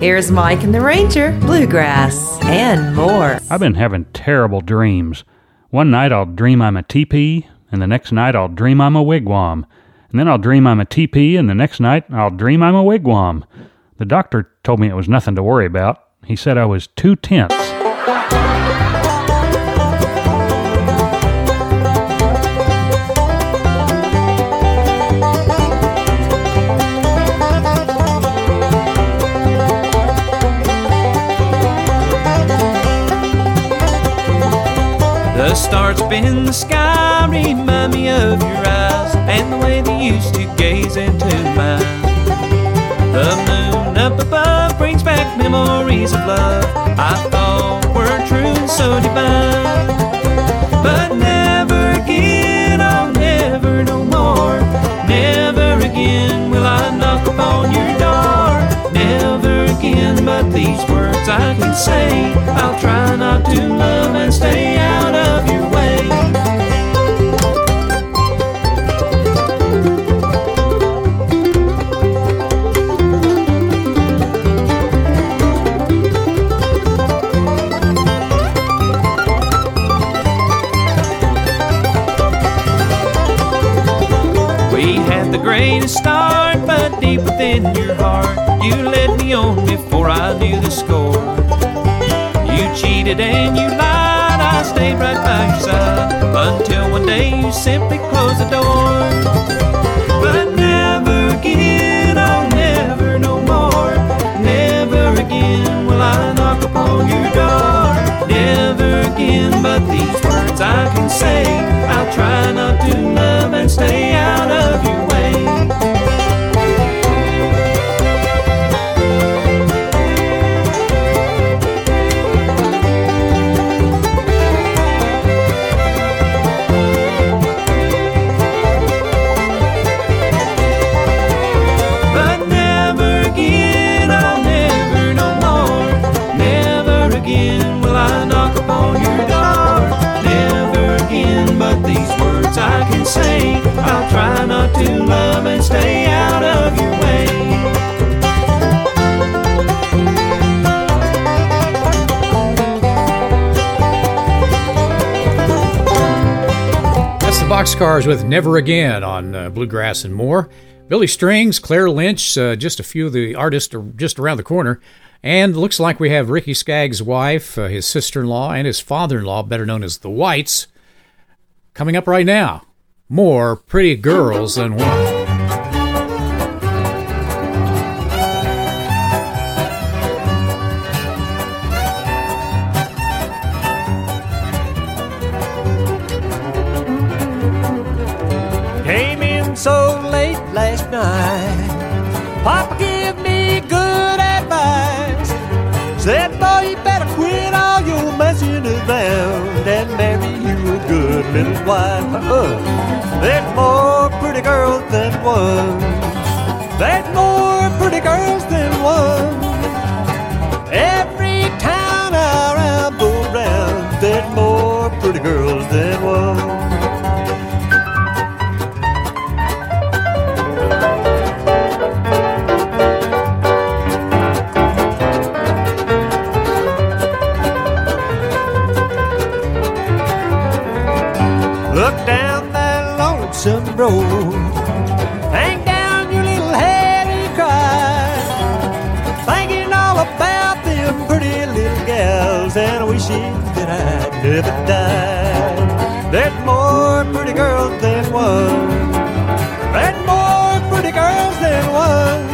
Here's Mike and the Ranger, Bluegrass, and more. I've been having terrible dreams. One night I'll dream I'm a teepee, and the next night I'll dream I'm a wigwam. And then I'll dream I'm a teepee, and the next night I'll dream I'm a wigwam. The doctor told me it was nothing to worry about. He said I was too tense. The stars in the sky remind me of your eyes and the way they used to gaze into mine. The moon up above brings back memories of love I thought were true and so divine. But never again, oh, never no more. Never again will I knock upon your door. Never again, but these words I can say. I'll try not to love and stay within your heart, you led me on before I knew the score. You cheated and you lied, I stayed right by your side until one day you simply closed the door. That's the Boxcars with Never Again on uh, Bluegrass and More. Billy Strings, Claire Lynch, uh, just a few of the artists are just around the corner. And looks like we have Ricky Skaggs' wife, uh, his sister in law, and his father in law, better known as the Whites, coming up right now. More pretty girls than one. Uh, there's more pretty girls than one. There's more pretty girls than one. Every town I ramble round, there's more pretty girls than road. Hang down your little head and cry. Thinking all about them pretty little gals and wishing that I'd never died. There's more pretty girls than one. There's more pretty girls than one.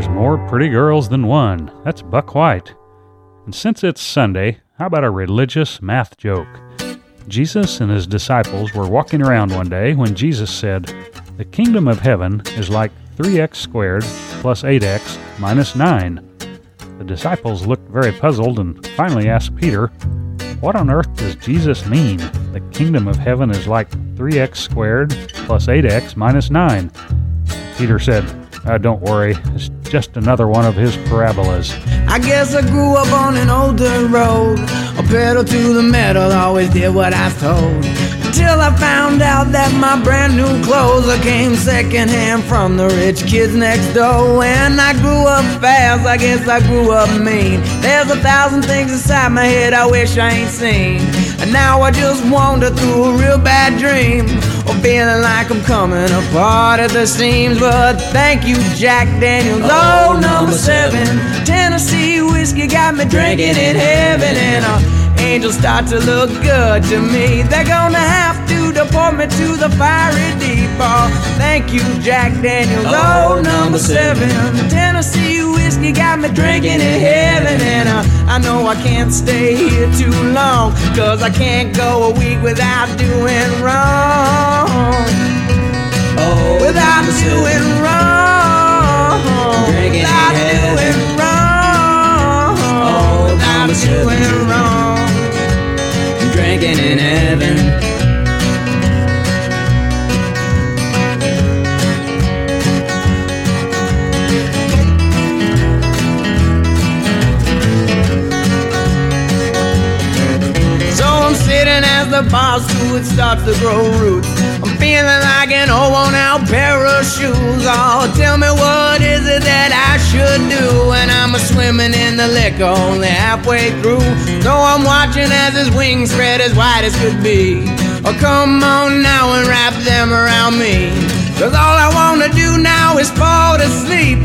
There's more pretty girls than one. That's Buck White. And since it's Sunday, how about a religious math joke? Jesus and his disciples were walking around one day when Jesus said, The kingdom of heaven is like 3x squared plus 8x minus 9. The disciples looked very puzzled and finally asked Peter, What on earth does Jesus mean? The kingdom of heaven is like 3x squared plus 8x minus 9. Peter said, uh, Don't worry, it's just another one of his parabolas. I guess I grew up on an old dirt road. A pedal to the metal, always did what I was told. Until I found out that my brand new clothes I came secondhand from the rich kids next door. And I grew up fast, I guess I grew up mean. There's a thousand things inside my head I wish I ain't seen. And now I just wander through a real bad dream. Feeling like I'm coming apart at the seams. But thank you, Jack Daniels. Oh, number seven. Tennessee whiskey got me drinking in heaven. And uh, angels start to look good to me. They're gonna have to deport me to the fiery deep. Oh, thank you, Jack Daniels. Oh, number seven. Tennessee whiskey got me drinking in heaven. And uh, I know I can't stay here too long. Cause I can't go a week without doing wrong. Oh, Without number seven. doing wrong. Drinking in Without heaven. doing wrong. Oh, Without number seven. doing wrong. Drinking in heaven. The bar stool it starts to grow roots. I'm feeling like an old worn out pair of shoes. Oh, tell me what is it that I should do when I'm a swimming in the liquor only halfway through. So I'm watching as his wings spread as wide as could be. Oh, come on now and wrap them around me. Cause all I wanna do now is fall to sleep.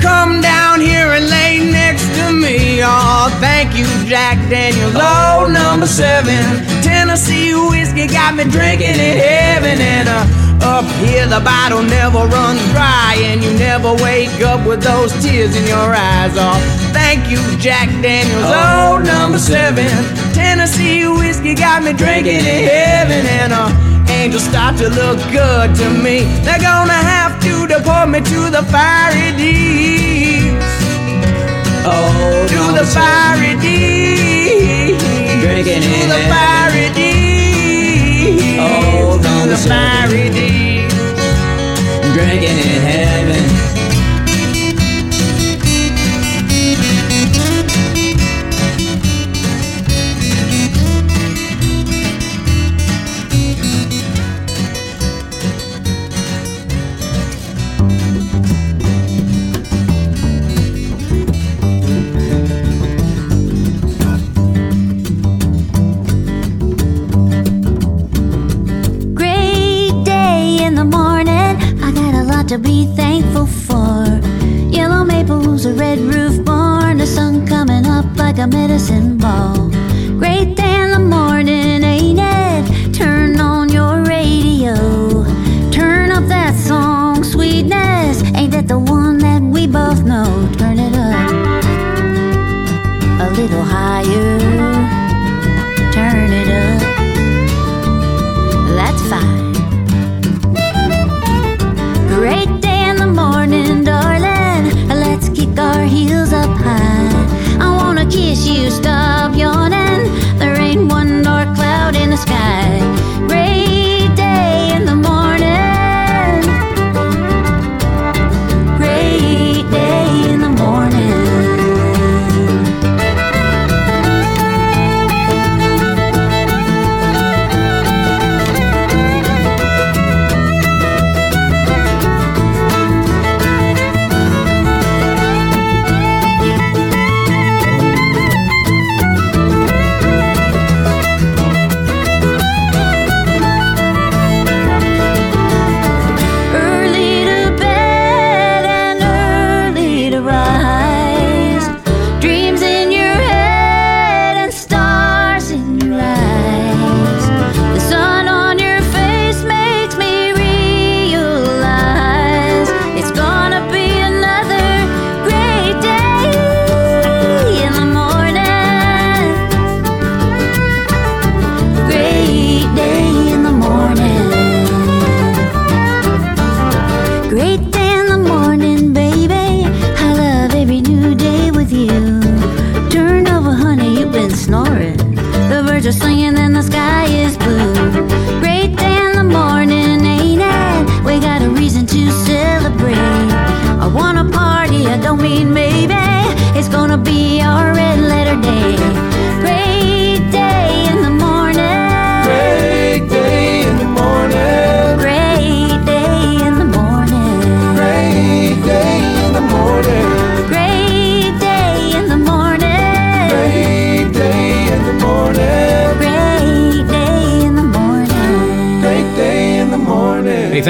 Come down here and lay next to me. Oh, thank you, Jack Daniels. Oh, number seven. Tennessee whiskey got me drinking in heaven. And uh, up here, the bottle never runs dry. And you never wake up with those tears in your eyes. Oh, thank you, Jack Daniels. Oh, number seven. Tennessee whiskey got me drinking in heaven. And uh, angels start to look good to me. They're gonna have to deport me to the fiery deeps. Oh, To the fiery deeps. Oh,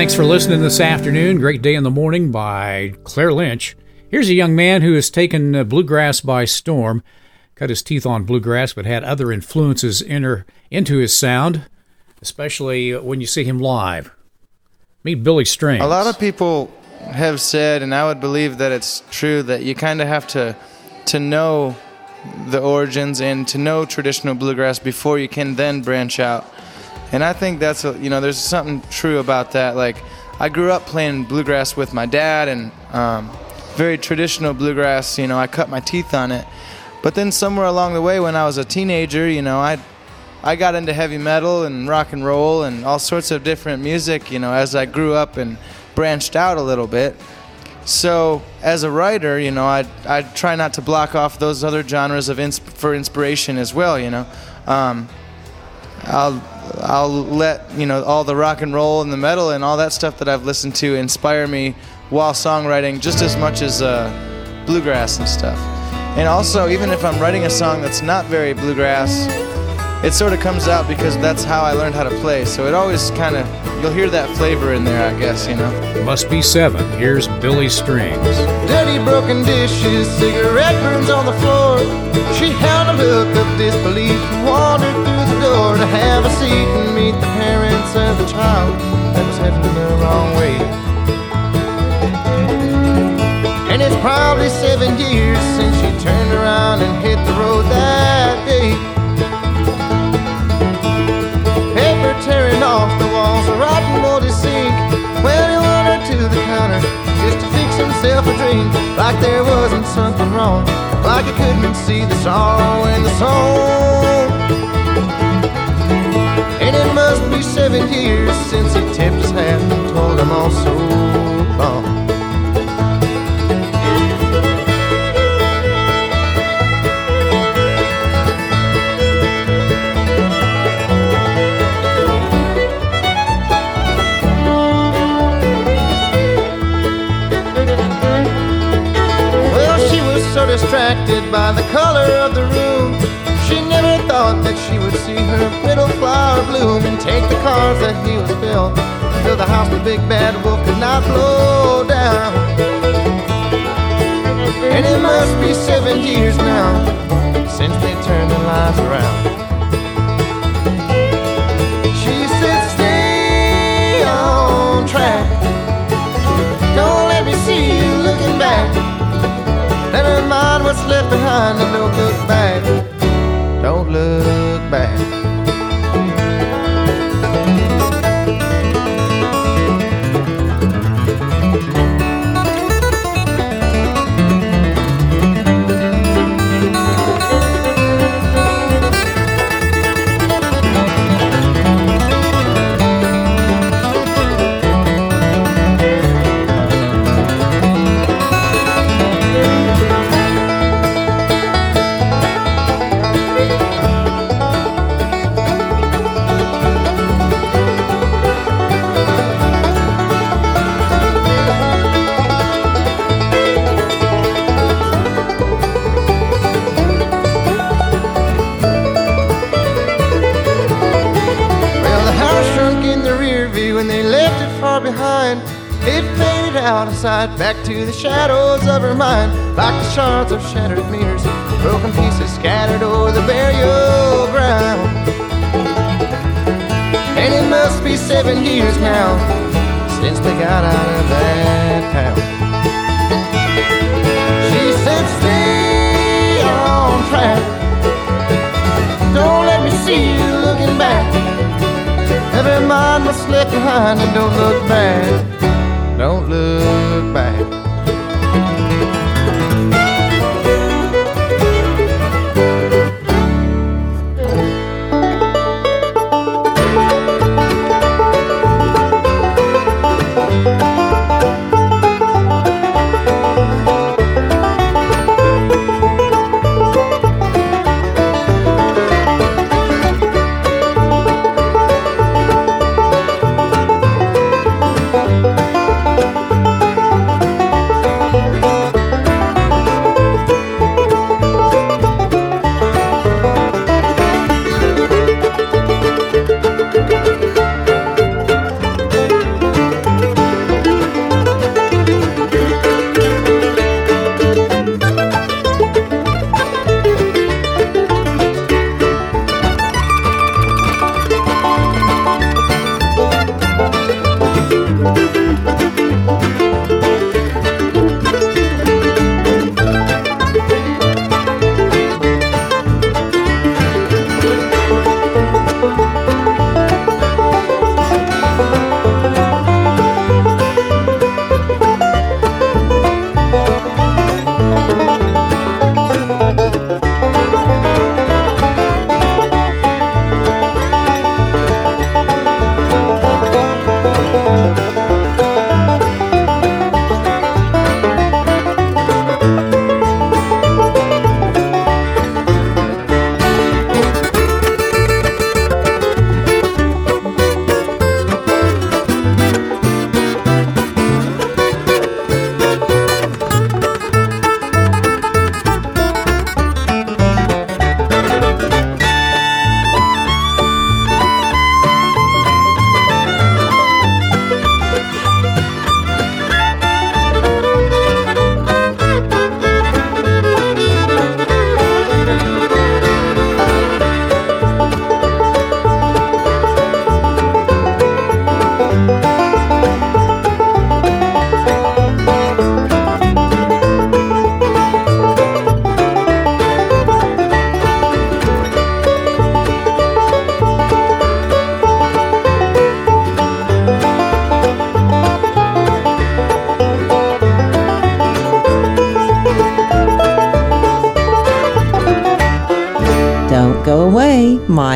Thanks for listening this afternoon. Great Day in the Morning by Claire Lynch. Here's a young man who has taken uh, bluegrass by storm, cut his teeth on bluegrass, but had other influences enter into his sound, especially when you see him live. Meet Billy Strings. A lot of people have said, and I would believe that it's true, that you kind of have to to know the origins and to know traditional bluegrass before you can then branch out. And I think that's a, you know there's something true about that. Like I grew up playing bluegrass with my dad and um, very traditional bluegrass. You know I cut my teeth on it. But then somewhere along the way when I was a teenager, you know I I got into heavy metal and rock and roll and all sorts of different music. You know as I grew up and branched out a little bit. So as a writer, you know, I I try not to block off those other genres of for inspiration as well. You know, um, I'll I'll let you know all the rock and roll and the metal and all that stuff that I've listened to inspire me while songwriting just as much as uh, bluegrass and stuff. And also, even if I'm writing a song that's not very bluegrass, it sort of comes out because that's how I learned how to play. So it always kind of you'll hear that flavor in there, I guess. You know. Must be seven. Here's Billy Strings. Dirty broken dishes, cigarette burns on the floor. She held a look 47 years since she turned around and hit the road that day. Paper tearing off the walls, a rotten moldy sink. Well, wandered to the counter just to fix himself a drink. Like there wasn't something wrong, like he couldn't see the sorrow in the soul. And it must be seven years since he tipped his could not blow down. And it must be seven years now since they turned their lives around. She said, Stay on track. Don't let me see you looking back. Never mind what's left behind and don't look back. Don't look It faded out of sight, back to the shadows of her mind, like the shards of shattered mirrors, broken pieces scattered over the burial ground. And it must be seven years now since they got out of that town. She said, Stay on track. Don't let me see you looking back. Never mind what's left behind and don't look back. Don't look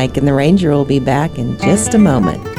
Mike and the Ranger will be back in just a moment.